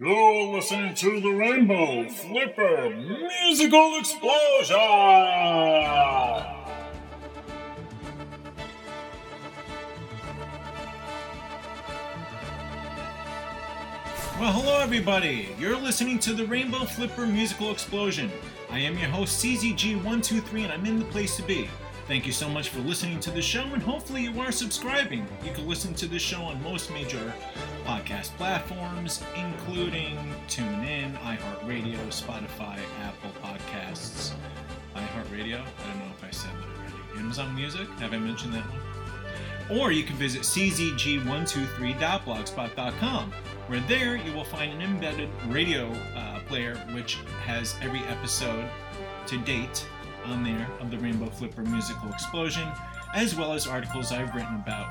You're listening to the Rainbow Flipper Musical Explosion! Well, hello everybody! You're listening to the Rainbow Flipper Musical Explosion. I am your host, CZG123, and I'm in the place to be. Thank you so much for listening to the show, and hopefully you are subscribing. You can listen to the show on most major podcast platforms, including TuneIn, iHeartRadio, Spotify, Apple Podcasts, iHeartRadio. I don't know if I said that already. Amazon Music. Have I mentioned that one? Or you can visit czg123.blogspot.com, where there you will find an embedded radio uh, player which has every episode to date on there of the Rainbow Flipper Musical Explosion, as well as articles I've written about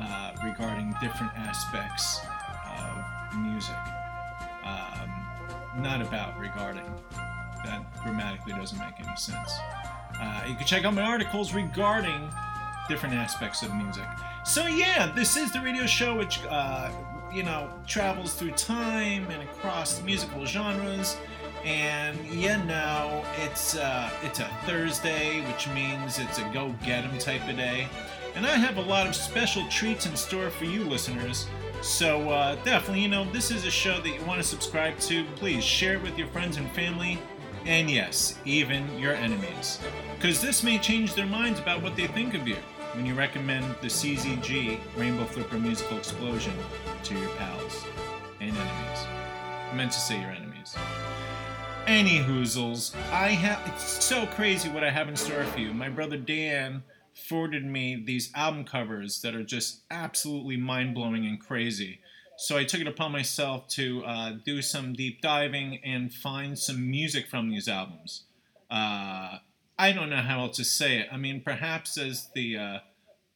uh, regarding different aspects of music. Um, not about regarding. That grammatically doesn't make any sense. Uh, you can check out my articles regarding different aspects of music. So yeah, this is the radio show which uh, you know travels through time and across musical genres. And you know, it's uh, it's a Thursday, which means it's a go get 'em type of day. And I have a lot of special treats in store for you listeners. So uh, definitely, you know, this is a show that you want to subscribe to. Please share it with your friends and family, and yes, even your enemies, because this may change their minds about what they think of you when you recommend the CZG Rainbow Flipper Musical Explosion to your pals and enemies. I meant to say your enemies. Any hoozles, I have. It's so crazy what I have in store for you. My brother Dan forwarded me these album covers that are just absolutely mind blowing and crazy. So I took it upon myself to uh, do some deep diving and find some music from these albums. Uh, I don't know how else to say it. I mean, perhaps as the uh,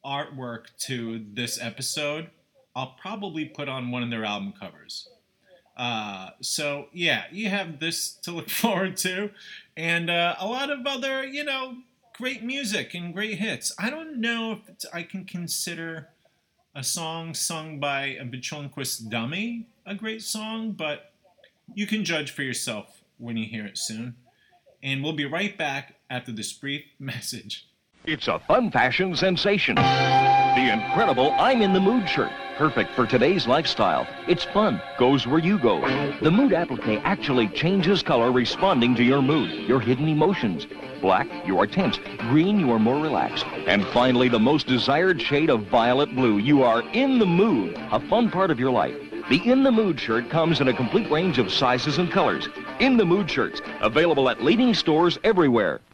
artwork to this episode, I'll probably put on one of their album covers. Uh, so yeah, you have this to look forward to, and uh, a lot of other, you know, great music and great hits. I don't know if I can consider a song sung by a ventriloquist dummy a great song, but you can judge for yourself when you hear it soon. And we'll be right back after this brief message. It's a fun fashion sensation. The incredible I'm in the Mood shirt. Perfect for today's lifestyle. It's fun, goes where you go. The Mood applique actually changes color responding to your mood, your hidden emotions. Black, you are tense. Green, you are more relaxed. And finally, the most desired shade of violet blue. You are in the mood, a fun part of your life. The In the Mood shirt comes in a complete range of sizes and colors. In the Mood shirts, available at leading stores everywhere.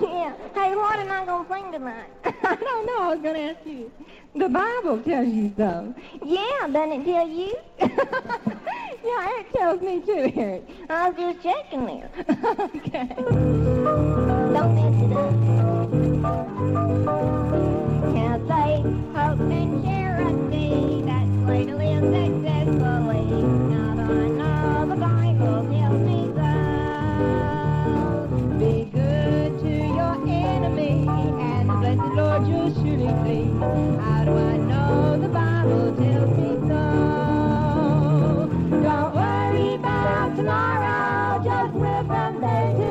Yeah. Hey, what am I going to sing tonight? I don't know. I was going to ask you. The Bible tells you so. Yeah, doesn't it tell you? Yeah, it tells me too, Eric. I was just checking there. okay. Don't mess it up. Faith, hope, and charity. That's way to live successfully. You'll surely see. How do I know the Bible tells me so? Don't worry about tomorrow, just live from day.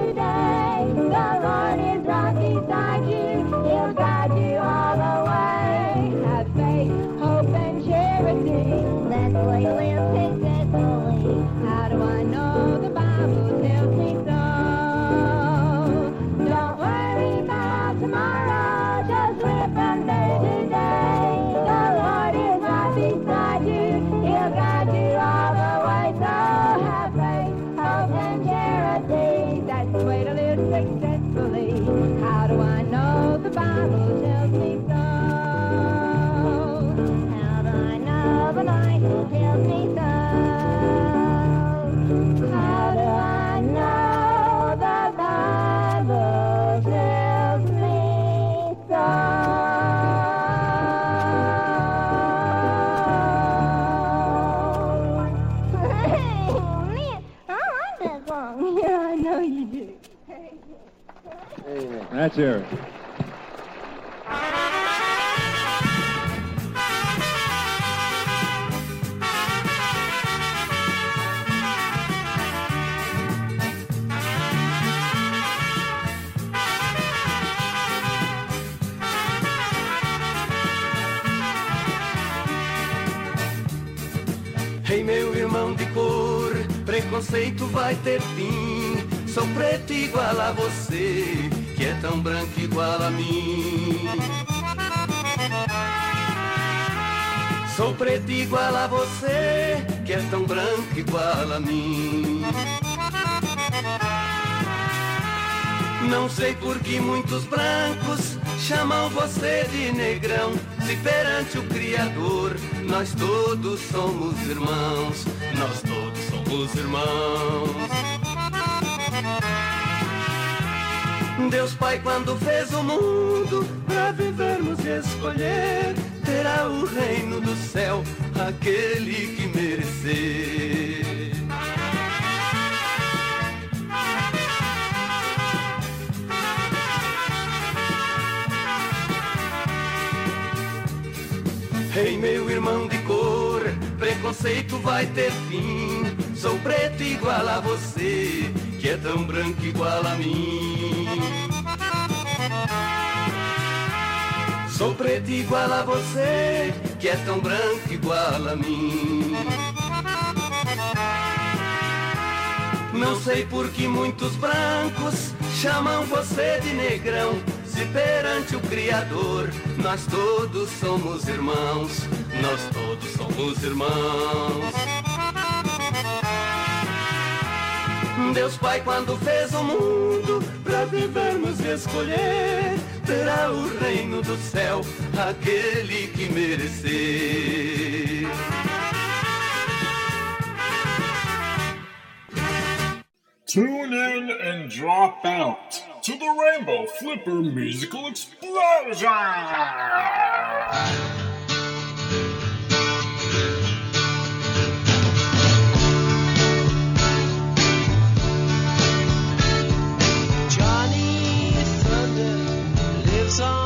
Preconceito igual a você, que é tão branco igual a mim. Não sei por que muitos brancos chamam você de negrão. Se perante o Criador nós todos somos irmãos, nós todos somos irmãos. Deus Pai, quando fez o mundo para vivermos e escolher, terá o reino do céu aquele que merecer. Ei, meu irmão de cor, preconceito vai ter fim. Sou preto igual a você, que é tão branco igual a mim. Sou preto igual a você, que é tão branco igual a mim. Não sei por que muitos brancos chamam você de negrão. Se perante o Criador nós todos somos irmãos, nós todos somos irmãos. Deus Pai, quando fez o mundo para vivermos e escolher, terá o reino do céu aquele que merecer. Tune in and drop out to the Rainbow Flipper Musical Explosion! On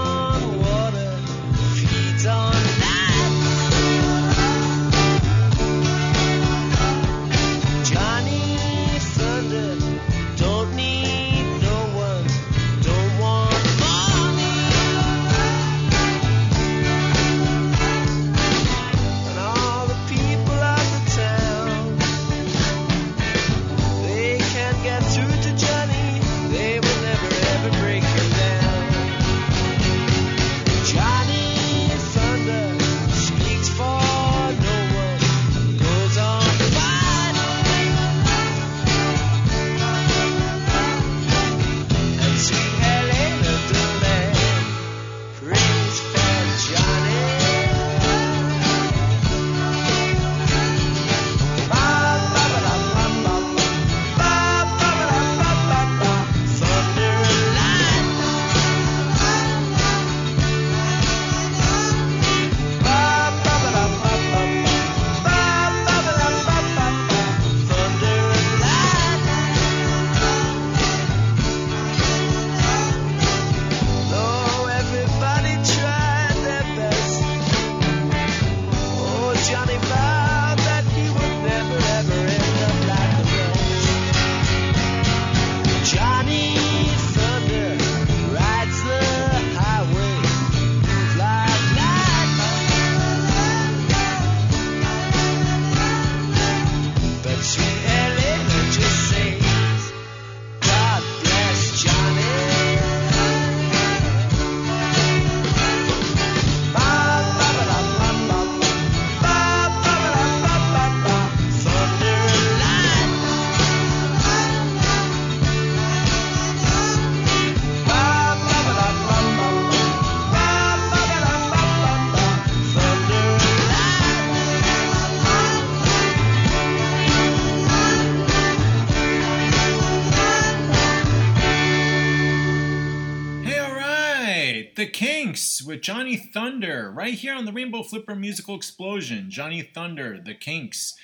The Kinks with Johnny Thunder, right here on the Rainbow Flipper Musical Explosion. Johnny Thunder, The Kinks.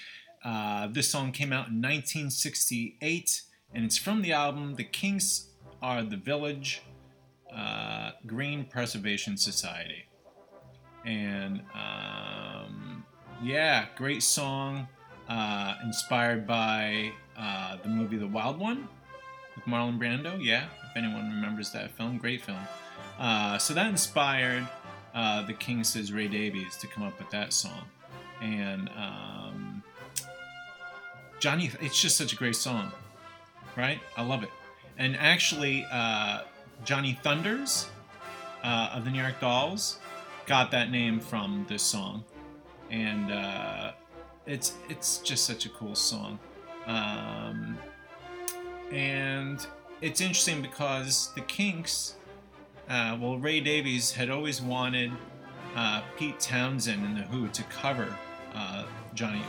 Uh, this song came out in 1968, and it's from the album The Kinks Are the Village uh, Green Preservation Society. And um, yeah, great song, uh, inspired by uh, the movie The Wild One with Marlon Brando. Yeah, if anyone remembers that film, great film. Uh, so that inspired uh, the Kinks' Ray Davies to come up with that song. And um, Johnny, it's just such a great song, right? I love it. And actually, uh, Johnny Thunders uh, of the New York Dolls got that name from this song, and uh, it's it's just such a cool song. Um, and it's interesting because the Kinks, uh, well, Ray Davies had always wanted uh, Pete Townshend and the Who to cover uh, Johnny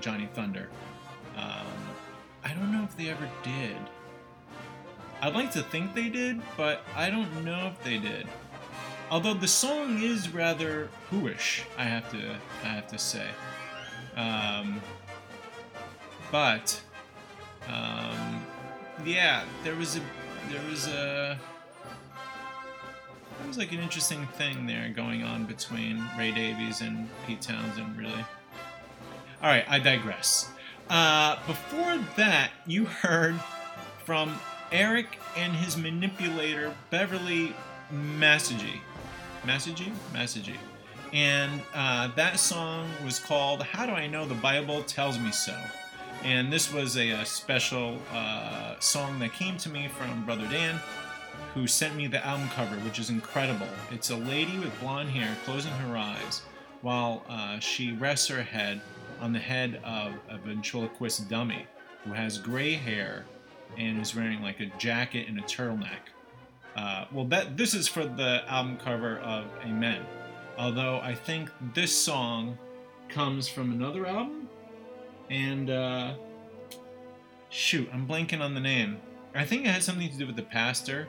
Johnny Thunder. Um, I don't know if they ever did. I'd like to think they did, but I don't know if they did. Although the song is rather Whoish, I have to I have to say. Um, but um, yeah, there was a there was a there was like an interesting thing there going on between Ray Davies and Pete Townshend, really. All right, I digress. Uh, before that, you heard from Eric and his manipulator Beverly Massagey. Massagey? Massagey. And uh, that song was called How Do I Know the Bible Tells Me So? And this was a, a special uh, song that came to me from Brother Dan, who sent me the album cover, which is incredible. It's a lady with blonde hair closing her eyes while uh, she rests her head on the head of a ventriloquist dummy who has gray hair and is wearing like a jacket and a turtleneck. Uh, well, that this is for the album cover of Amen. Although I think this song comes from another album, and uh, shoot, I'm blanking on the name. I think it has something to do with the pastor.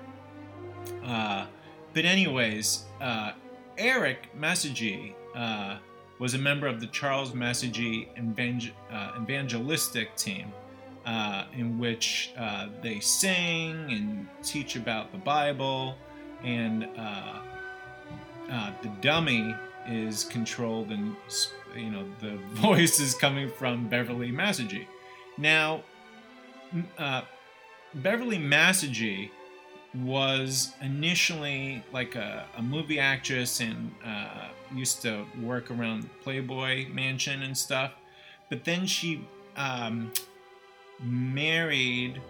Uh, but anyways, uh, Eric Massagey uh, was a member of the Charles Massagey evangel- uh, evangelistic team, uh, in which uh, they sing and teach about the Bible, and the dummy is controlled, and you know the voice is coming from Beverly Massagey. Now, Beverly Massagey was initially like a, a movie actress and uh, used to work around the Playboy Mansion and stuff. But then she um, married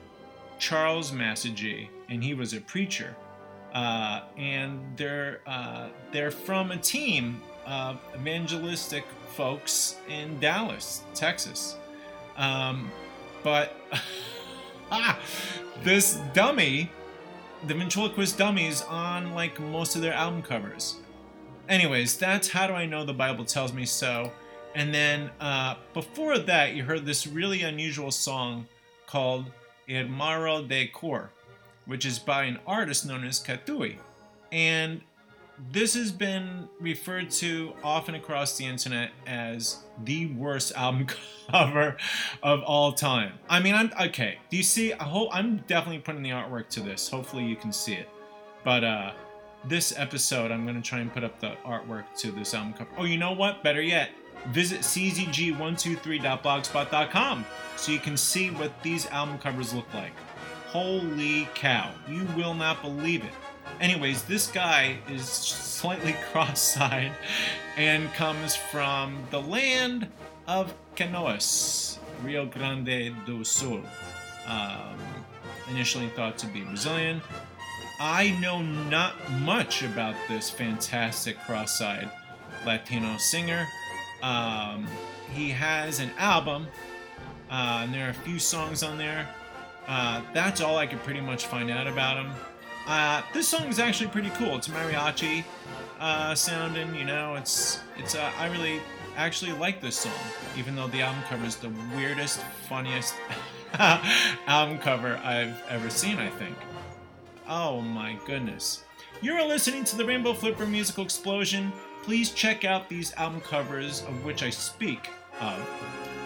Charles Massagey, and he was a preacher. Uh, and they're uh, they're from a team of evangelistic folks in Dallas, Texas. Um, but ah, this dummy the ventriloquist dummies on like most of their album covers. Anyways, that's how do I know the Bible tells me so. And then uh, before that, you heard this really unusual song called Irmão de Cor, which is by an artist known as Catui. And this has been referred to often across the internet as the worst album cover of all time. I mean, I'm okay. Do you see? I hope I'm definitely putting the artwork to this. Hopefully, you can see it. But uh, this episode, I'm gonna try and put up the artwork to this album cover. Oh, you know what? Better yet, visit czg123.blogspot.com so you can see what these album covers look like. Holy cow! You will not believe it. Anyways, this guy is slightly cross-eyed and comes from the land of Canoas, Rio Grande do Sul. Um, initially thought to be Brazilian. I know not much about this fantastic cross-eyed Latino singer. Um, he has an album, uh, and there are a few songs on there. Uh, that's all I could pretty much find out about him. Uh, this song is actually pretty cool. It's mariachi uh, sounding, you know. It's it's. Uh, I really actually like this song, even though the album cover is the weirdest, funniest album cover I've ever seen. I think. Oh my goodness! You're listening to the Rainbow Flipper Musical Explosion. Please check out these album covers of which I speak of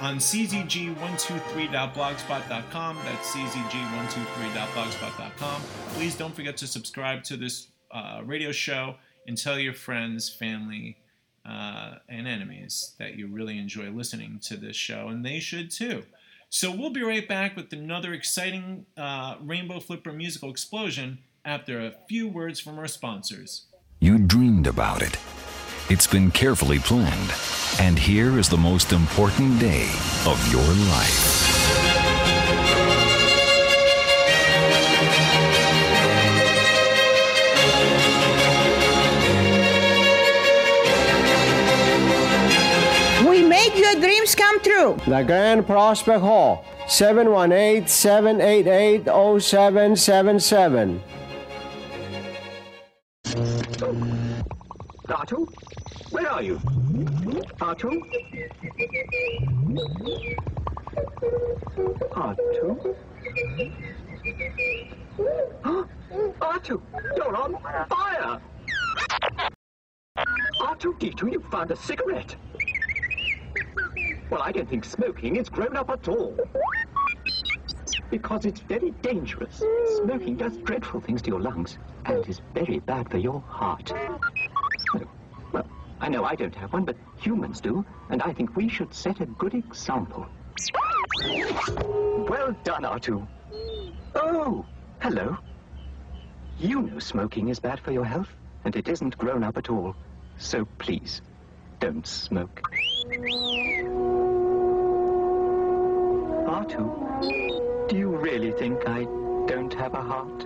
on czg123.blogspot.com. That's czg123.blogspot.com. Please don't forget to subscribe to this uh, radio show and tell your friends, family, uh, and enemies that you really enjoy listening to this show, and they should too. So we'll be right back with another exciting uh, Rainbow Flipper musical explosion after a few words from our sponsors. You dreamed about it. It's been carefully planned. And here is the most important day of your life. We make your dreams come true. The Grand Prospect Hall, 718 788 0777. Where are you? Artu? Artu? Huh? Artu, you're on fire! R2D2, you found a cigarette. Well, I don't think smoking is grown up at all. Because it's very dangerous. Smoking does dreadful things to your lungs and is very bad for your heart. I know I don't have one, but humans do, and I think we should set a good example. Well done, R2. Oh, hello. You know smoking is bad for your health, and it isn't grown up at all. So please, don't smoke. R2, do you really think I don't have a heart?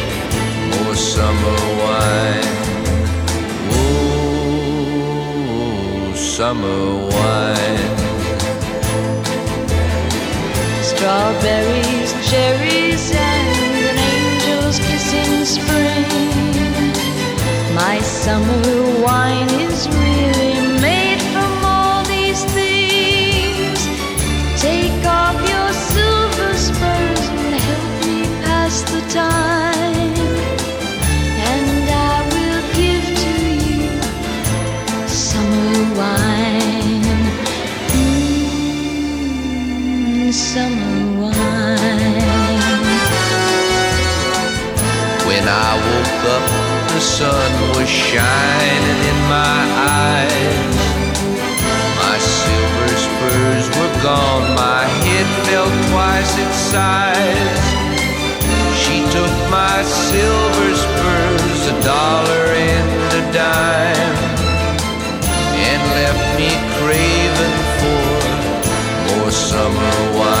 summer wine. Oh, summer wine. Strawberries, cherries, and an angel's kiss in spring. My summer wine is really sun was shining in my eyes. My silver spurs were gone, my head fell twice its size. She took my silver spurs, a dollar and a dime, and left me craving for more summer wine.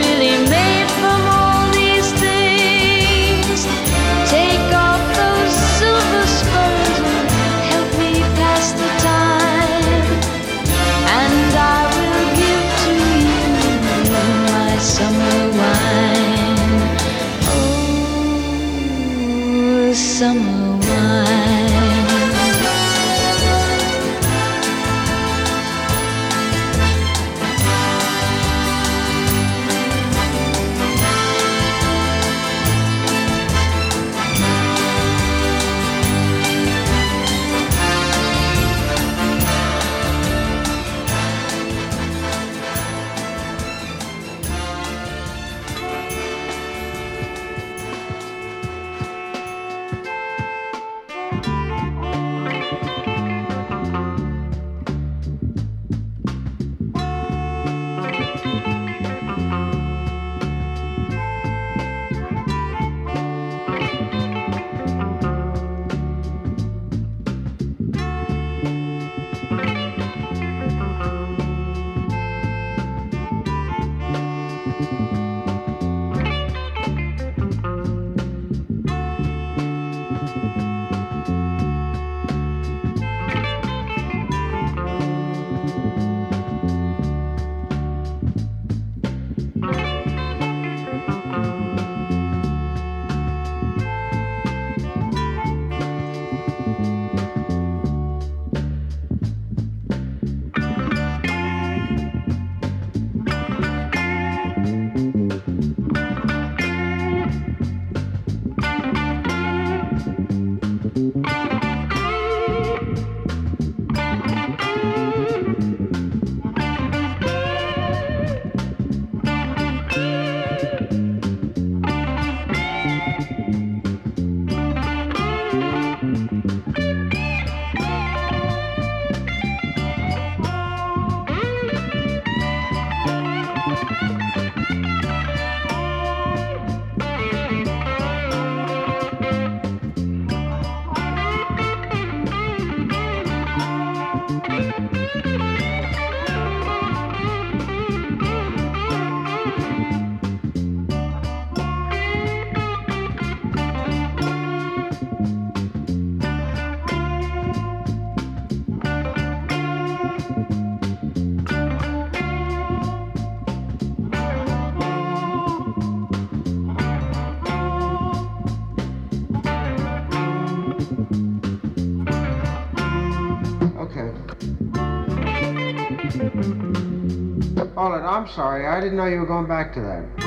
It, I'm sorry. I didn't know you were going back to that.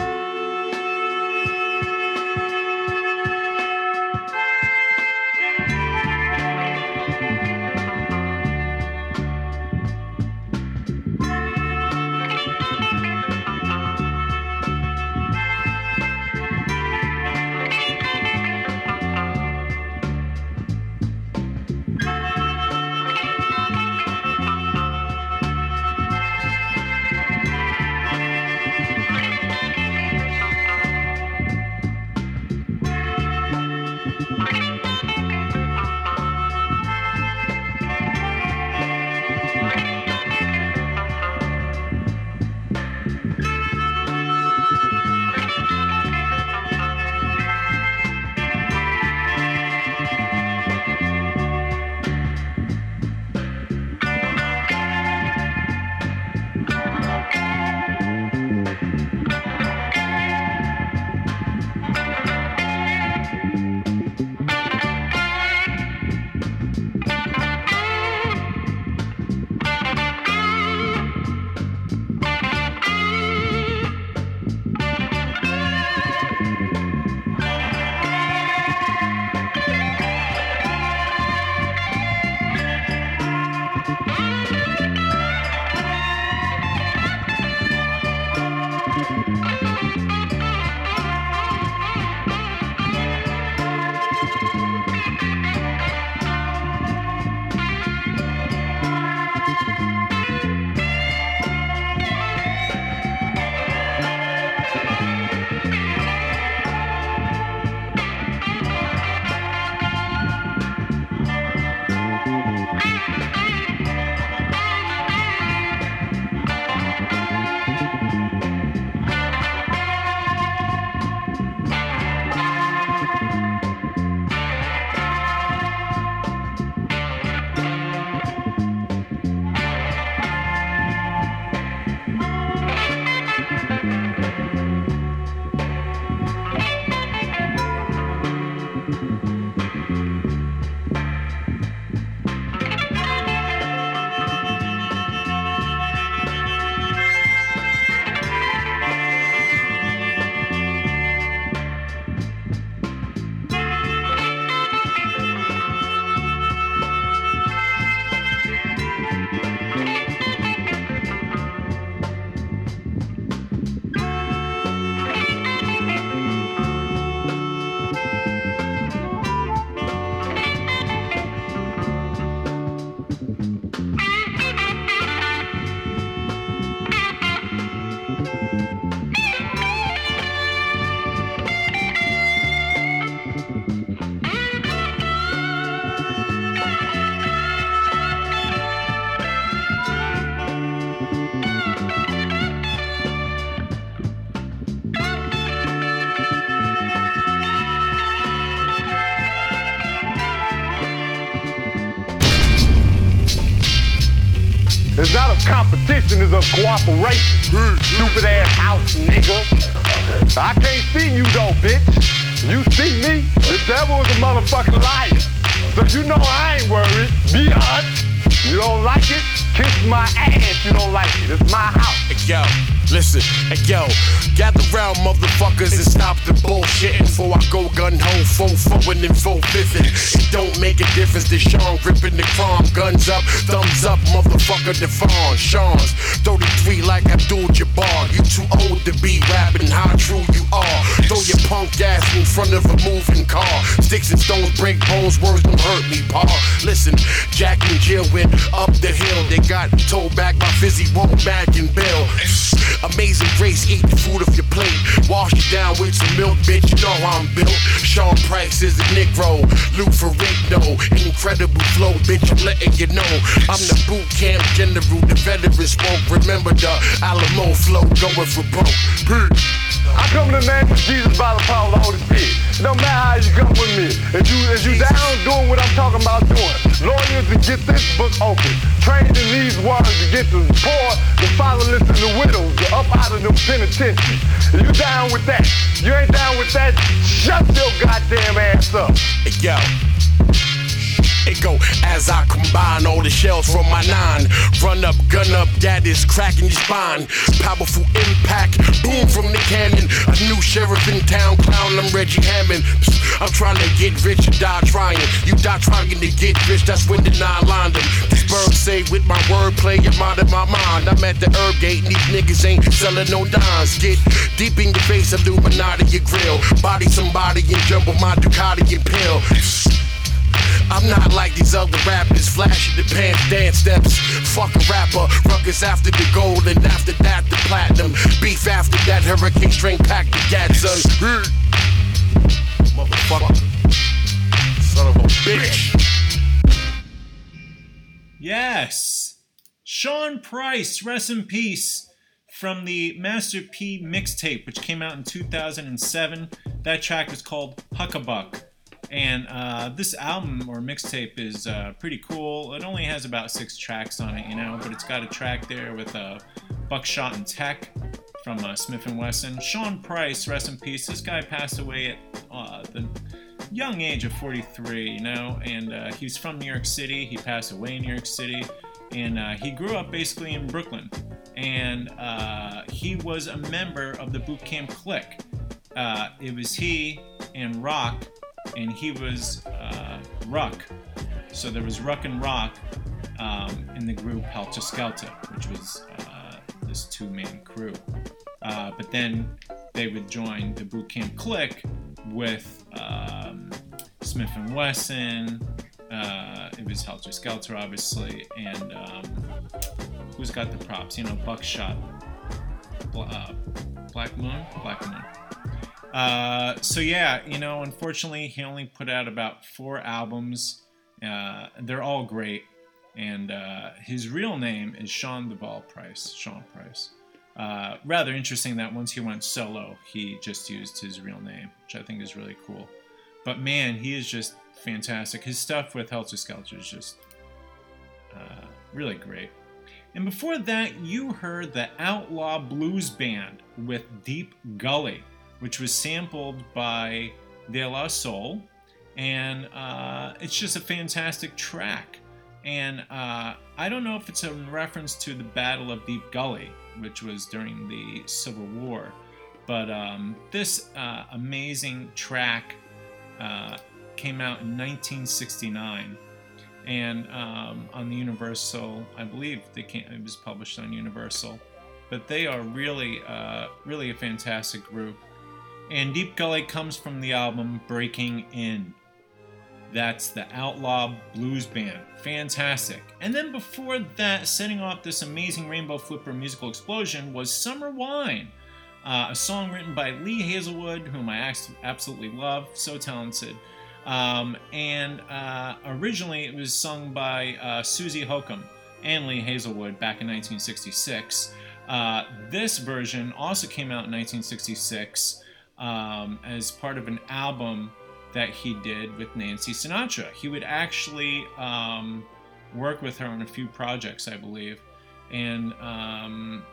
Competition, it's a cooperation. Stupid ass house nigga. I can't see you though, bitch. You see me? The devil is a motherfucking liar. So you know I ain't worried. Be honest. You don't like it? Kiss my ass. You don't like it. It's my house. Yo, listen, hey, yo, gather round, motherfuckers, and stop the bullshitting before I go gun ho, full forward and full fifthing. It don't make a difference that Sean gripping the chrome, guns up, thumbs up, motherfucker, Devon. Sean's 33 like Abdul Jabbar. You too old to be rapping, how true you are. Throw your punk ass in front of a moving car. Sticks and stones break bones, words don't hurt me, pa. Listen, Jack and Jill went up the hill. They got told back by Fizzy, Womack and Bill. Amazing grace, eat the food off your plate. Wash it down with some milk, bitch. You know how I'm built. Price is a Negro. Lou Ferrigno, incredible flow, bitch. I'm letting you know. I'm the boot camp general, the veteran smoke. Remember the Alamo flow going for broke. I come in the name of Jesus by the power of the Holy Spirit. It don't matter how you come with me. If you if you down doing what I'm talking about doing, lawyers to get this book open, trained in these words to get the poor, the fatherless, and the widows up out of them penitentiaries. You down with that, you ain't down with that, shut your goddamn ass up. Hey, yo. It go as I combine all the shells from my nine. Run up, gun up, that is cracking your spine. Powerful impact, boom from the cannon. A new sheriff in town, clown, I'm Reggie Hammond. I'm trying to get rich and die trying. You die trying to get rich, that's when the nine lined them. These birds say with my wordplay, I'm out of my mind. I'm at the herb gate, and these niggas ain't selling no dimes. Get deep in your face, Illuminati your grill. Body somebody and jumble my Ducati and pill. I'm not like these other rappers, flashing the pants, dance steps. Fuck a rapper, ruckus after the gold, and after that the platinum. Beef after that, hurricane strength pack the gat, son. Motherfucker. Son of a bitch. Yes. Sean Price, rest in peace, from the Master P mixtape, which came out in 2007. That track was called Huckabuck. And uh, this album or mixtape is uh, pretty cool. It only has about six tracks on it, you know, but it's got a track there with uh, Buckshot and Tek from uh, Smif-N-Wessun. Sean Price, rest in peace. This guy passed away at uh, the young age of 43, you know, and uh, he's from New York City. He passed away in New York City, and he grew up basically in Brooklyn. And he was a member of the Boot Camp Clique. It was he and Rock, and he was uh, Ruck. So there was Ruck and Rock um, in the group Heltah Skeltah, which was uh, this two-man crew. Uh, but then they would join the boot camp clique with um, Smif-N-Wessun. Uh, it was Heltah Skeltah, obviously, and um, who's got the props? You know, Buckshot, uh, Black Moon, Black Moon. Uh, so yeah, you know, unfortunately, he only put out about four albums. Uh, they're all great, and uh, his real name is Sean Duvall Price. Sean Price. Uh, rather interesting that once he went solo, he just used his real name, which I think is really cool. But man, he is just fantastic. His stuff with Heltah Skeltah is just uh, really great. And before that, you heard the Outlaw Blues Band with Deep Gully, which was sampled by De La Soul. And uh, it's just a fantastic track. And uh, I don't know if it's a reference to the Battle of Deep Gully, which was during the Civil War. But um, this uh, amazing track uh, came out in 1969, and um, on the Universal, I believe came, it was published on Universal. But they are really, uh, really a fantastic group. And Deep Gully comes from the album Breaking In. That's the Outlaw Blues Band. Fantastic. And then before that, setting off this amazing Rainbow Flipper musical explosion was Summer Wine, uh, a song written by Lee Hazelwood, whom I absolutely love, so talented. Um, and uh, originally it was sung by uh, Susie Holcomb and Lee Hazelwood back in 1966. Uh, this version also came out in 1966 um, as part of an album that he did with Nancy Sinatra. He would actually um, work with her on a few projects, I believe. And um,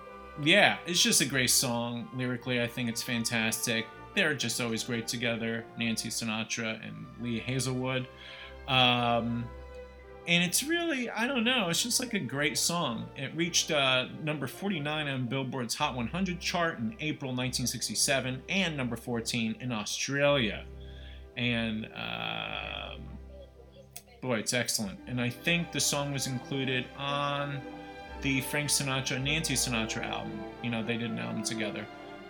yeah, it's just a great song. Lyrically, I think it's fantastic. They're just always great together, Nancy Sinatra and Lee Hazelwood. Um, and it's really, I don't know, it's just like a great song. It reached uh, number 49 on Billboard's Hot 100 chart in April 1967 and number 14 in Australia and um, boy, it's excellent. And I think the song was included on the Frank Sinatra Nancy Sinatra album. You know, they did an album together,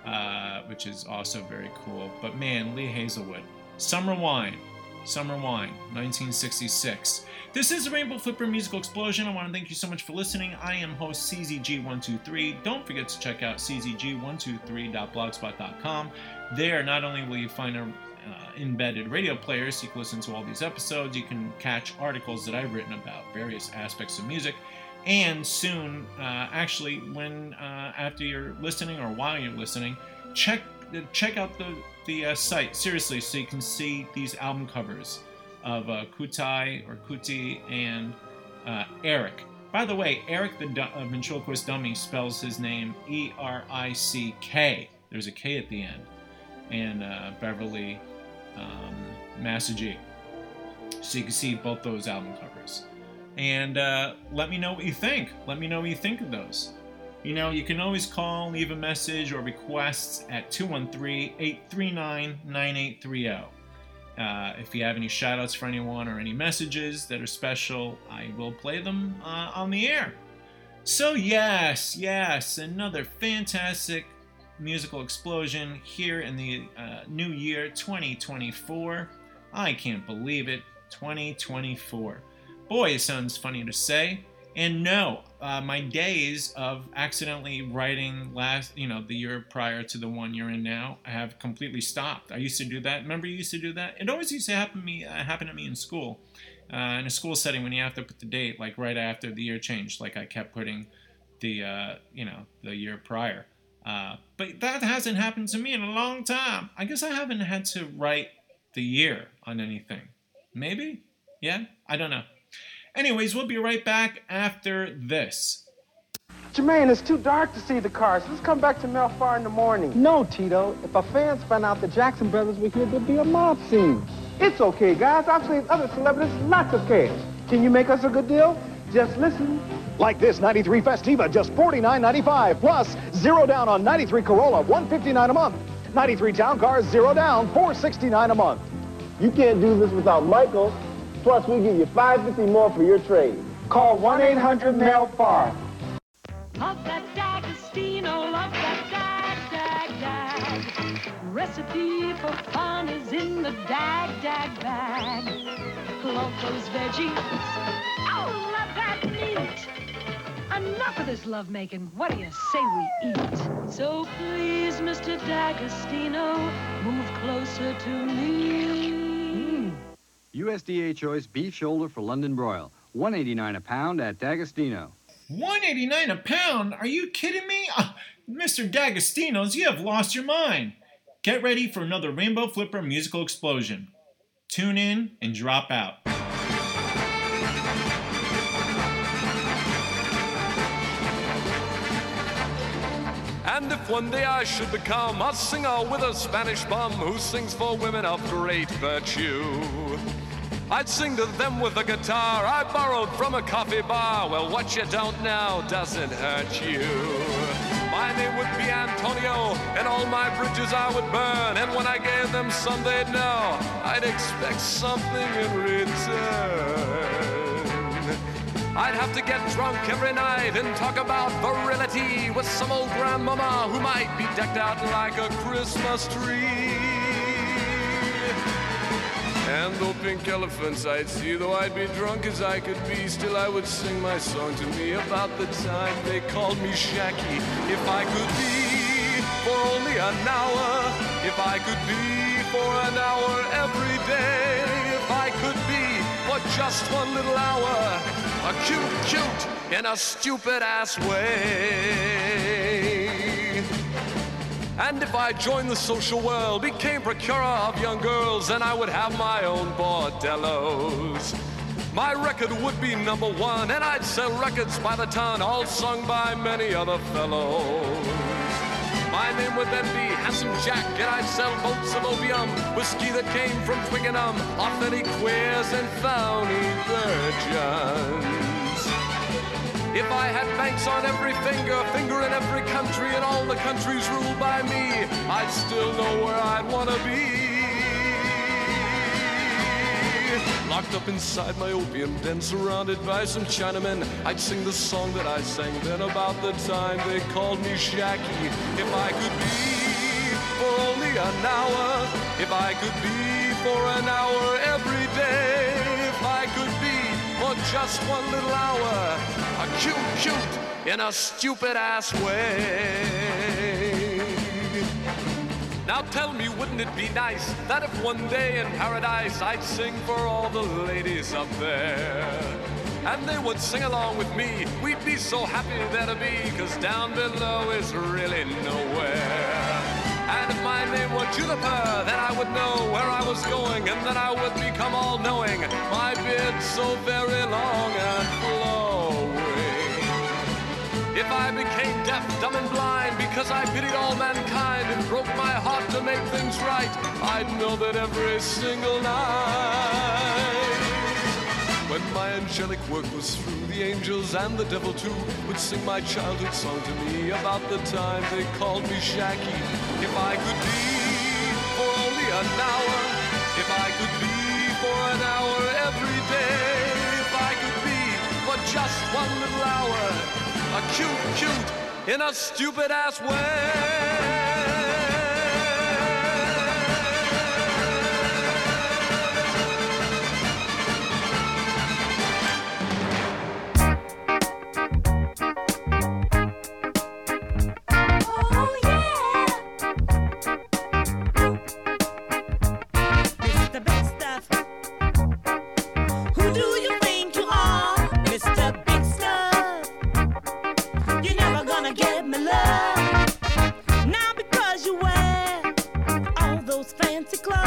uh, which is also very cool. But man, Lee Hazelwood, Summer Wine, Summer Wine, 1966. This is the Rainbow Flipper Musical Explosion. I want to thank you so much for listening. I am host CZG123. Don't forget to check out czg123.blogspot.com. There, not only will you find a uh, embedded radio players. You can listen to all these episodes. You can catch articles that I've written about various aspects of music. And soon, uh, actually, when uh, after you're listening or while you're listening, check check out the the uh, site seriously, so you can see these album covers of uh, Catui or Kuti and uh, Eric. By the way, Eric the du- uh, ventriloquist dummy spells his name E R I C K. There's a K at the end. And uh, Beverly um, so you can see both those album covers. And uh, let me know what you think. Let me know what you think of those. You know, you can always call, leave a message, or requests at 213 839 9830. Uh, if you have any shout outs for anyone or any messages that are special, I will play them uh, on the air. So, yes, yes, another fantastic musical explosion here in the uh, new year 2024. I can't believe it. 2024. Boy, it sounds funny to say. And no, uh, my days of accidentally writing last, you know, the year prior to the one you're in now, I have completely stopped. I used to do that. Remember, you used to do that. It always used to happen to me. Uh, happen to me in school, uh, in a school setting when you have to put the date like right after the year changed. Like I kept putting the, uh, you know, the year prior. Uh, but that hasn't happened to me in a long time. I guess I haven't had to write the year on anything. Maybe? Yeah? I don't know. Anyways, we'll be right back after this. Jermaine, it's too dark to see the cars. Let's come back to Melfar in the morning. No, Tito. If our fans find out the Jackson brothers were here, there'd be a mob scene. It's okay, guys. I've seen other celebrities lots of cash. Can you make us a good deal? Just listen. Like this 93 Festiva, just $49.95. Plus, zero down on 93 Corolla, 159 a month. 93 Town Cars, zero down, 469 a month. You can't do this without Michael. Plus, we give you 550 more for your trade. Call 1-800-MELFAR. Love that D'Agostino, love that dag, dag, dag. Recipe for fun is in the dag, dag bag. Love those veggies. Oh, love that meat. Enough of this lovemaking. What do you say we eat? So please, Mr. D'Agostino, move closer to me. Hmm. USDA choice beef shoulder for London broil. 189 a pound at D'Agostino. 189 a pound? Are you kidding me? Uh, Mr. D'Agostino's, you have lost your mind. Get ready for another Rainbow Flipper musical explosion. Tune in and drop out. And if one day I should become a singer with a Spanish bum who sings for women of great virtue, I'd sing to them with a guitar I borrowed from a coffee bar. Well, what you don't know doesn't hurt you. My name would be Antonio, and all my bridges I would burn. And when I gave them some, they'd know I'd expect something in return. I'd have to get drunk every night and talk about virility with some old grandmama who might be decked out like a Christmas tree. And though pink elephants I'd see, though I'd be drunk as I could be, still I would sing my song to me about the time they called me Jackie. If I could be for only an hour, if I could be for an hour every day, if I could be for just one little hour, a cute, cute in a stupid ass way. And if I joined the social world, became procurer of young girls, then I would have my own bordellos. My record would be number one, and I'd sell records by the ton, all sung by many other fellows. My name would then be Handsome Jack, and I'd sell boats of opium, whiskey that came from Twickenham, authentic queers and phony virgins. If I had banks on every finger, finger in every country, and all the countries ruled by me, I'd still know where I'd want to be. Locked up inside my opium den, surrounded by some Chinamen, I'd sing the song that I sang then about the time they called me Jackie. If I could be for only an hour, if I could be for an hour every day, if I could be for just one little hour, cute, cute in a stupid ass way. Now tell me, wouldn't it be nice that if one day in paradise I'd sing for all the ladies up there? And they would sing along with me. We'd be so happy there to be, cause down below is really nowhere. And if my name were Juniper, then I would know where I was going, and then I would become all knowing. My beard so very long and flowing. If I became deaf, dumb, and blind because I pitied all mankind and broke my heart to make things right, I'd know that every single night. When my angelic work was through, the angels and the devil too would sing my childhood song to me about the time they called me Jackie. If I could be for only an hour, if I could be for an hour every day, if I could be for just one little hour, cute, cute in a stupid ass way. Get me love. Not because you wear all those fancy clothes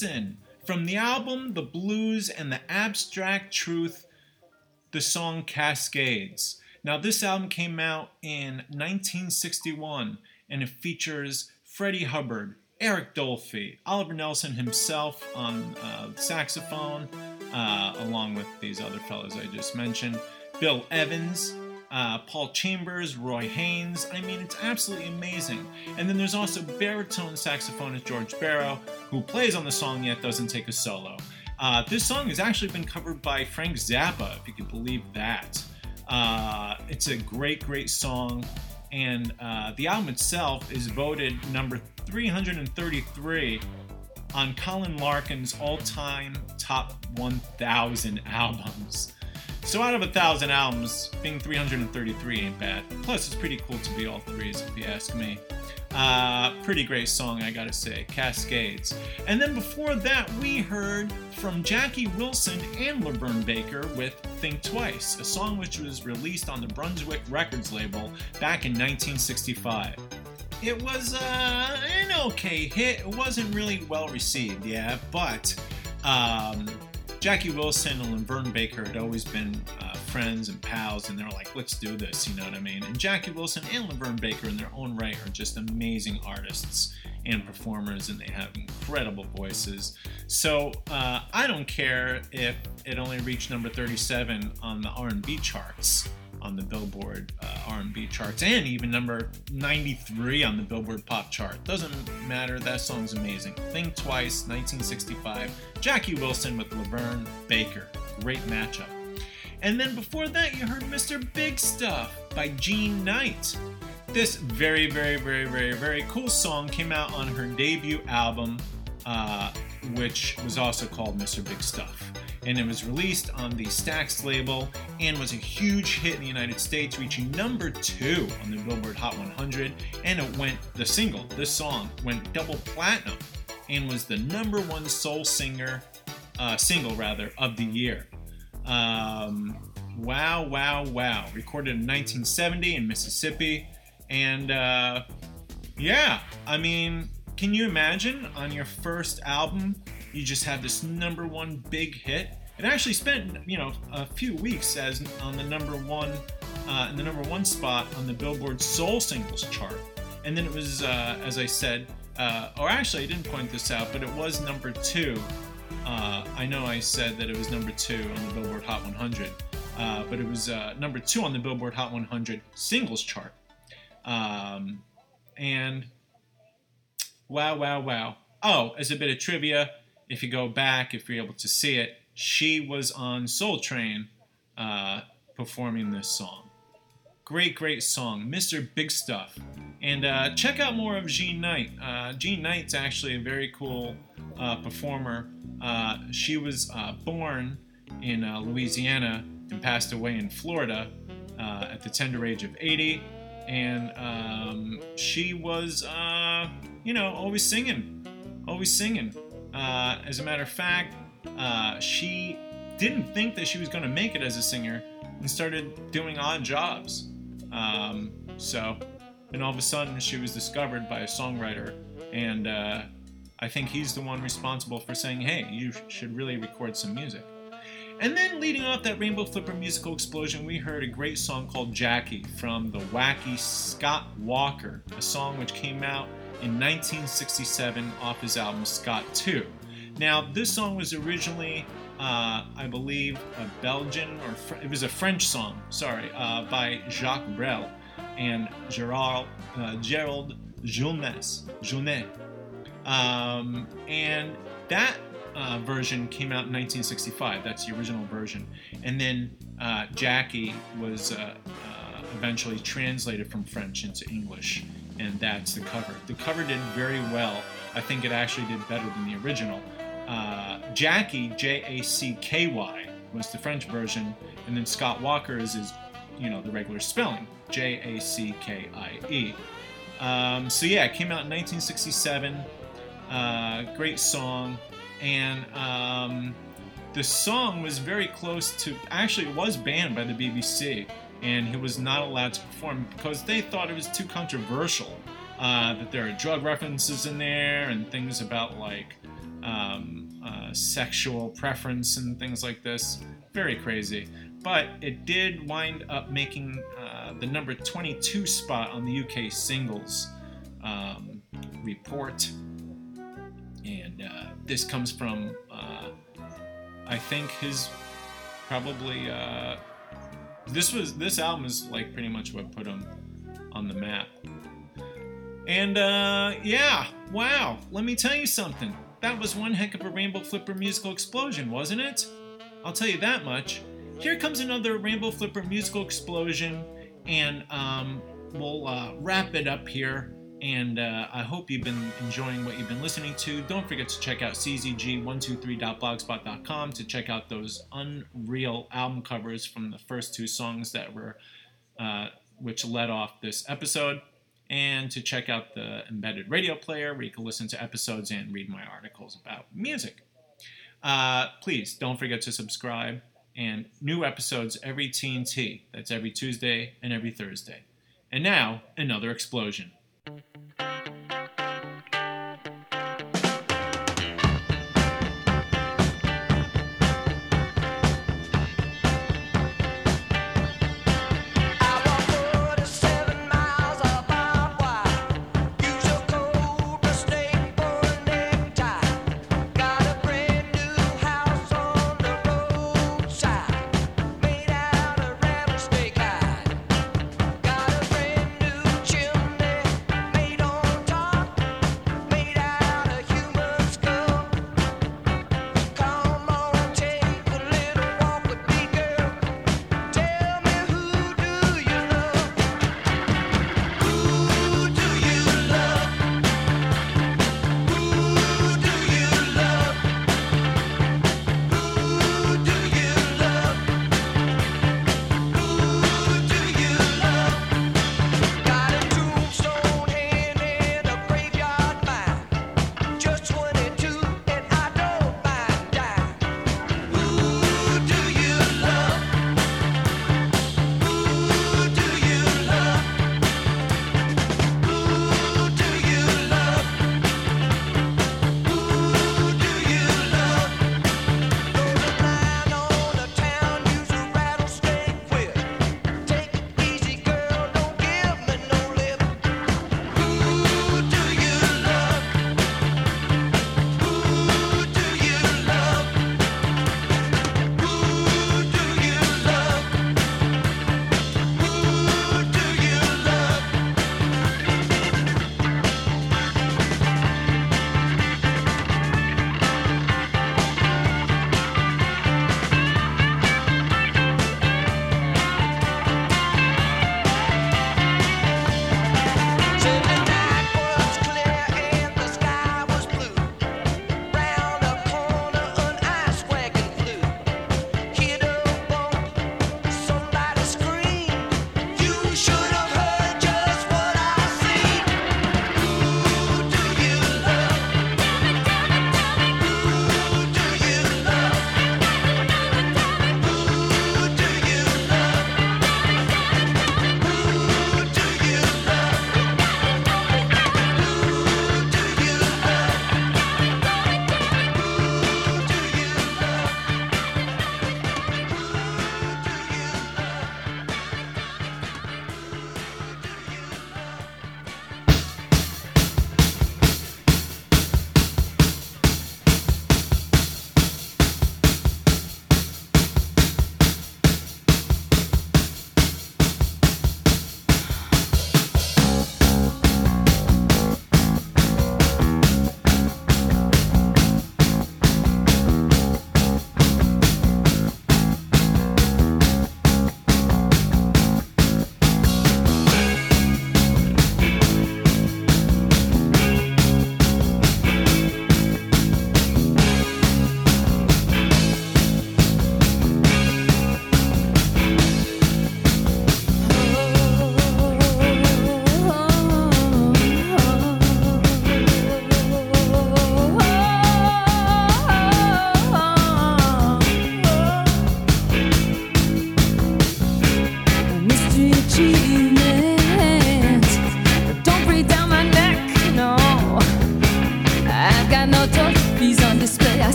Nelson from the album The Blues and the Abstract Truth, the song Cascades. Now, this album came out in 1961 and it features Freddie Hubbard, Eric Dolphy, Oliver Nelson himself on uh, saxophone, uh, along with these other fellows I just mentioned, Bill Evans, uh, Paul Chambers, Roy Haynes. I mean, it's absolutely amazing. And then there's also baritone saxophonist George Barrow, who plays on the song yet doesn't take a solo. Uh, this song has actually been covered by Frank Zappa, if you can believe that. Uh, it's a great, great song, and uh, the album itself is voted number 333 on Colin Larkin's all-time top 1,000 albums. So out of a thousand albums, being 333 ain't bad. Plus, it's pretty cool to be all threes, if you ask me. Uh, pretty great song, I gotta say, Cascades. And then before that, we heard from Jackie Wilson and LaVern Baker with Think Twice, a song which was released on the Brunswick Records label back in 1965. It was uh, an okay hit. It wasn't really well received, yeah, but um, Jackie Wilson and LaVern Baker had always been uh, friends and pals, and they're like, let's do this, you know what I mean? And Jackie Wilson and LaVern Baker, in their own right, are just amazing artists and performers, and they have incredible voices. So uh, I don't care if it only reached number 37 on the R&B charts on the Billboard uh, R&B charts, and even number 93 on the Billboard Pop chart. Doesn't matter. That song's amazing. Think Twice, 1965. Jackie Wilson with LaVern Baker. Great matchup. And then before that, you heard Mr. Big Stuff by Jean Knight. This very, very, very, very, very cool song came out on her debut album, uh, which was also called Mr. Big Stuff. And it was released on the Stax label and was a huge hit in the United States, reaching number two on the Billboard Hot 100. And it went, the single, this song, went double platinum and was the number one soul singer, uh, single rather, of the year. Um, wow, wow, wow. Recorded in 1970 in Mississippi. And uh, yeah, I mean, can you imagine on your first album, you just had this number one big hit? It actually spent, you know, a few weeks as on the number one, uh, in the number one spot on the Billboard Soul Singles chart. And then it was, uh, as I said, uh, or actually, I didn't point this out, but it was number two. Uh, I know I said that it was number two on the Billboard Hot 100, uh, but it was uh, number two on the Billboard Hot 100 singles chart. Um, and wow, wow, wow. Oh, as a bit of trivia, if you go back, if you're able to see it, she was on Soul Train uh, performing this song. Great, great song, Mr. Big Stuff. And uh, check out more of Jean Knight. Uh, Jean Knight's actually a very cool uh, performer. Uh, she was uh, born in Louisiana and passed away in Florida at the tender age of 80. And um, she was, you know, always singing, always singing. As a matter of fact, she didn't think that she was going to make it as a singer and started doing odd jobs. Um, so, and all of a sudden, she was discovered by a songwriter, and uh, I think he's the one responsible for saying, "Hey, you should really record some music." And then, leading off that Rainbow Flipper musical explosion, we heard a great song called Jackie from the wacky Scott Walker, a song which came out in 1967 off his album Scott 2. Now, this song was originally uh, I believe, a Belgian or Fr- it was a French song, sorry, uh, by Jacques Brel and Gerald, uh, Gerald Journes. Journet. Um, and that uh, version came out in 1965. That's the original version. And then uh, Jackie was uh, eventually translated from French into English, and that's the cover. The cover did very well. I think it actually did better than the original. Uh, Jackie, J A C K Y, was the French version, and then Scott Walker is his, you know, the regular spelling, J A C K I E. Um, so yeah, it came out in 1967. Uh, great song, and um, the song was very close to. Actually, it was banned by the BBC, and he was not allowed to perform because they thought it was too controversial. uh, that there are drug references in there and things about like um, uh, sexual preference and things like this. Very crazy. But it did wind up making uh, the number 22 spot on the UK singles um, report. And uh, this comes from, uh, I think, his probably. This was this album is like pretty much what put them on the map. And uh, yeah, wow. Let me tell you something. That was one heck of a Rainbow Flipper musical explosion, wasn't it? I'll tell you that much. Here comes another Rainbow Flipper musical explosion, and um, we'll uh, wrap it up here. And uh, I hope you've been enjoying what you've been listening to. Don't forget to check out czg123.blogspot.com to check out those unreal album covers from the first two songs that were, uh, which led off this episode and to check out the embedded radio player where you can listen to episodes and read my articles about music. Uh, please don't forget to subscribe and new episodes every TNT. That's every Tuesday and every Thursday. And now, another explosion.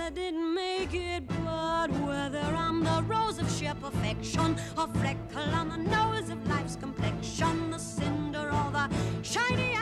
I didn't make it. But whether I'm the rose of sheer perfection, or freckle on the nose of life's complexion, the cinder or the shiny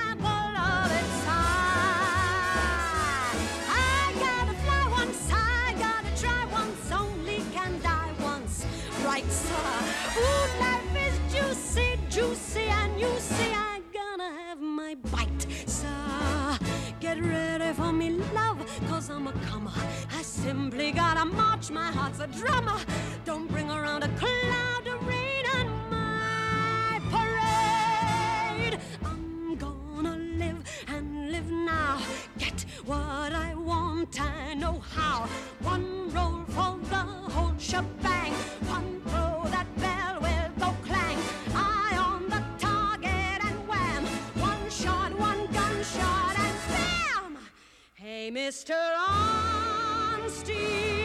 simply gotta march, my heart's a drummer. Don't bring around a cloud of rain on my parade. I'm gonna live and live now. Get what I want, I know how. One roll for the whole shebang. One throw, that bell will go clang. Eye on the target and wham. One shot, one gunshot, and bam! Hey, Mr. Arnstein,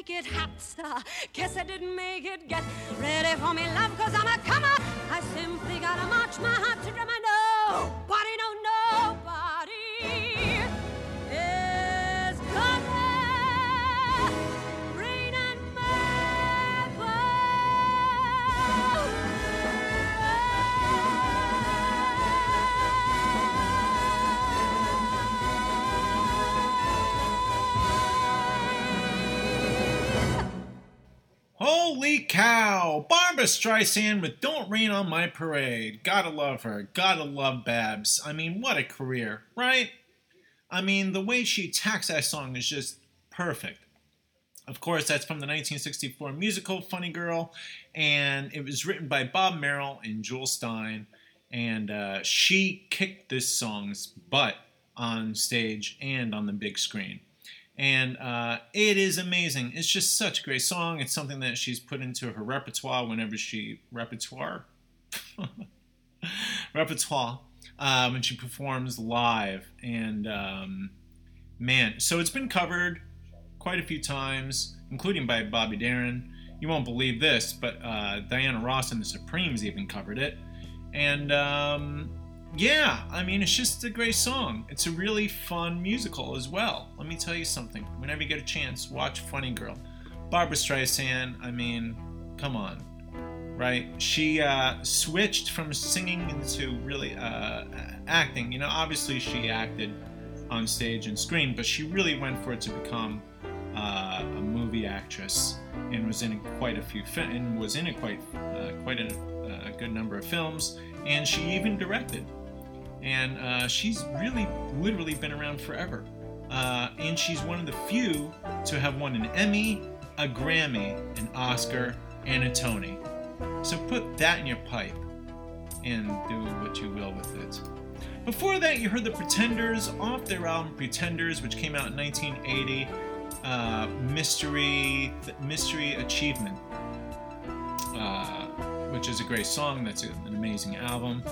fake it, hat, sir. Guess I didn't make it. Get ready for me, love, cause I'm a comer. I simply gotta march my heart to drum. I no, nobody Holy cow! Barbra Streisand with Don't Rain on My Parade. Gotta love her. Gotta love Babs. I mean, what a career, right? I mean, the way she attacks that song is just perfect. Of course, that's from the 1964 musical Funny Girl, and it was written by Bob Merrill and Jule Styne. And uh, she kicked this song's butt on stage and on the big screen. And uh, it is amazing. It's just such a great song. It's something that she's put into her repertoire whenever she repertoire repertoire uh, when she performs live. And um, man, so it's been covered quite a few times, including by Bobby Darin. You won't believe this, but uh, Diana Ross and the Supremes even covered it. And um, yeah, I mean, it's just a great song. It's a really fun musical as well. Let me tell you something. Whenever you get a chance, watch Funny Girl. Barbra Streisand, I mean, come on, right? She uh, switched from singing into really uh, acting. You know, obviously she acted on stage and screen, but she really went for it to become uh, a movie actress and was in quite a few fi- and was in quite uh, quite a, a good number of films, and she even directed. And uh, she's really, literally been around forever. Uh, and she's one of the few to have won an Emmy, a Grammy, an Oscar, and a Tony. So put that in your pipe and do what you will with it. Before that, you heard the Pretenders off their album Pretenders, which came out in 1980. Uh, Mystery, Mystery Achievement, uh, which is a great song. That's an amazing album.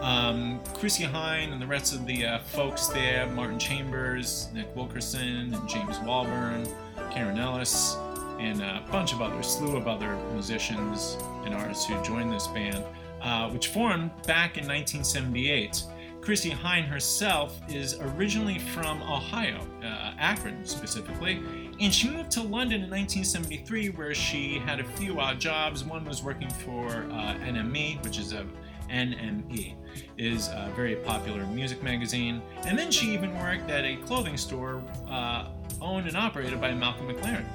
Um, Chrissie Hynde and the rest of the uh, folks there, Martin Chambers, Nick Wilkinson, and James Walbourne, Carwyn Ellis, and a bunch of other slew of other musicians and artists who joined this band, uh, which formed back in 1978. Chrissie Hynde herself is originally from Ohio, uh, Akron specifically, and she moved to London in 1973 where she had a few odd jobs. One was working for uh, NME, which is a NME is a very popular music magazine, and then she even worked at a clothing store uh, owned and operated by Malcolm McLaren.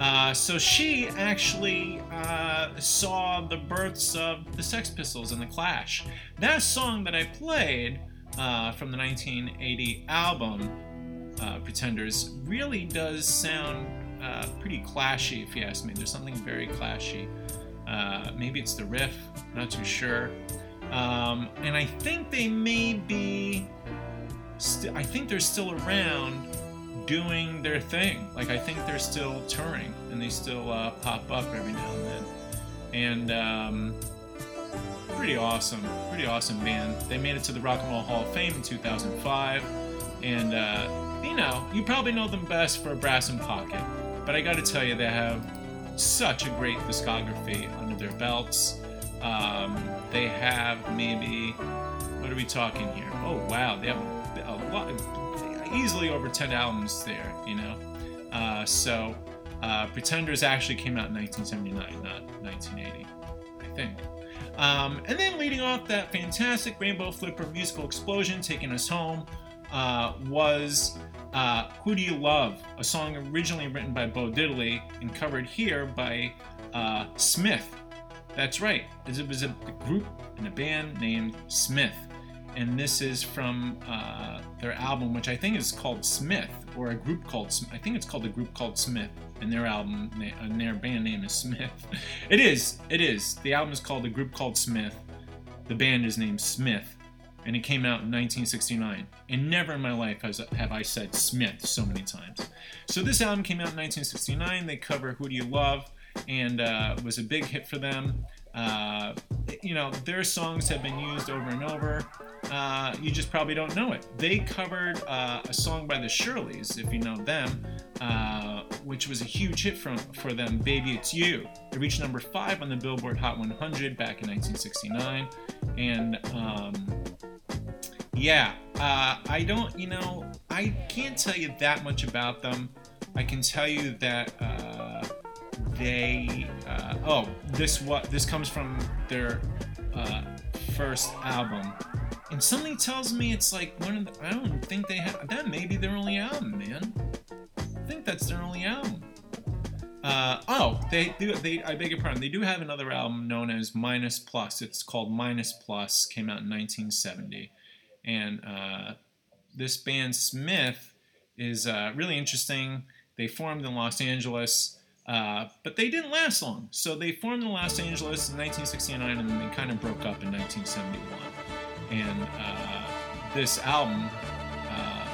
Uh, so she actually uh, saw the births of the Sex Pistols and the Clash. That song that I played uh, from the 1980 album uh, Pretenders really does sound uh, pretty clashy, if you ask me. There's something very clashy. Maybe it's the riff, not too sure. Um, and I think they may be. St- I think they're still around doing their thing. Like I think they're still touring and they still uh, pop up every now and then. And um, pretty awesome, pretty awesome band. They made it to the Rock and Roll Hall of Fame in 2005, and uh, you know you probably know them best for Brass in Pocket. But I got to tell you, they have such a great discography under their belts. Um, they have maybe what are we talking here? Oh wow, they have a lot, easily over 10 albums there. You know, uh, so uh, Pretenders actually came out in 1979, not 1980, I think. Um, and then leading off that fantastic Rainbow Flipper musical explosion, taking us home, uh, was uh, Who Do You Love, a song originally written by Bo Diddley and covered here by uh, Smith. That's right, it was a group and a band named Smith. And this is from uh, their album, which I think is called Smith, or a group called, I think it's called a group called Smith and their album and their band name is Smith. It is. It is. The album is called A Group Called Smith. The band is named Smith, and it came out in 1969. And never in my life has, have I said Smith so many times. So this album came out in 1969. They cover Who Do You Love, and uh, was a big hit for them. Uh, you know, their songs have been used over and over. Uh, you just probably don't know it. They covered uh, a song by the Shirelles, if you know them, uh, which was a huge hit for them, Baby It's You. It reached number five on the Billboard Hot 100 back in 1969. And um, yeah, uh, I don't, you know, I can't tell you that much about them. I can tell you that uh, they, uh, oh, this what this comes from their uh, first album, and something tells me it's like one of the. I don't think they have that. May be their only album, man. I think that's their only album. Uh, oh, they do. They I beg your pardon. They do have another album known as Minus Plus. It's called Minus Plus. Came out in 1970, and uh, this band Smith is uh, really interesting. They formed in Los Angeles. Uh, but they didn't last long. So they formed in Los Angeles in 1969 and then they kind of broke up in 1971. And uh, this album, uh,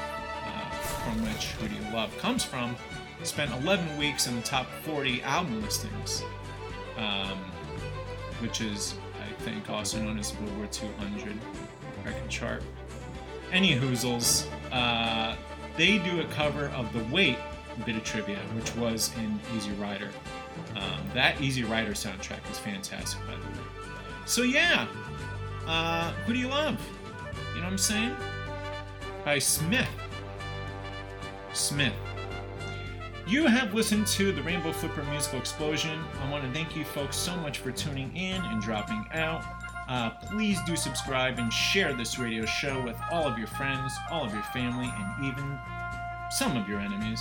uh, from which Who Do You Love comes from, spent 11 weeks in the top 40 album listings, um, which is, I think, also known as the Billboard 200 record chart. Any Hoozles, uh, they do a cover of The Weight bit of trivia, which was in Easy Rider. Um, that Easy Rider soundtrack is fantastic, by the way. So yeah, uh, who do you love? You know what I'm saying? By Smith. Smith. You have listened to the Rainbow Flipper Musical Explosion. I want to thank you folks so much for tuning in and dropping out. Uh, please do subscribe and share this radio show with all of your friends, all of your family, and even some of your enemies.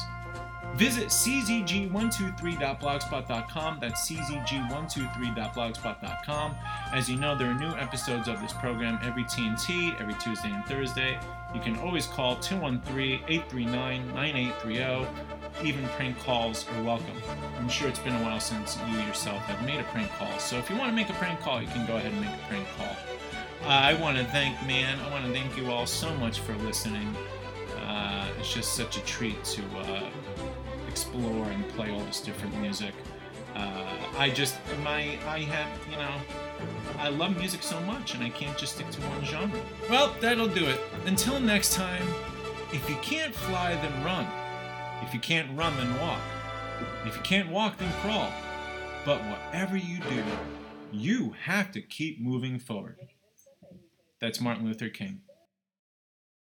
Visit czg123.blogspot.com. That's czg123.blogspot.com. As you know, there are new episodes of this program every TNT, every Tuesday and Thursday. You can always call 213 839 9830. Even prank calls are welcome. I'm sure it's been a while since you yourself have made a prank call. So if you want to make a prank call, you can go ahead and make a prank call. Uh, I want to thank, man, I want to thank you all so much for listening. Uh, it's just such a treat to uh, explore and play all this different music. Uh, I just my I have you know I love music so much and I can't just stick to one genre. Well, that'll do it. Until next time, if you can't fly, then run. If you can't run, then walk. If you can't walk, then crawl. But whatever you do, you have to keep moving forward. That's Martin Luther King.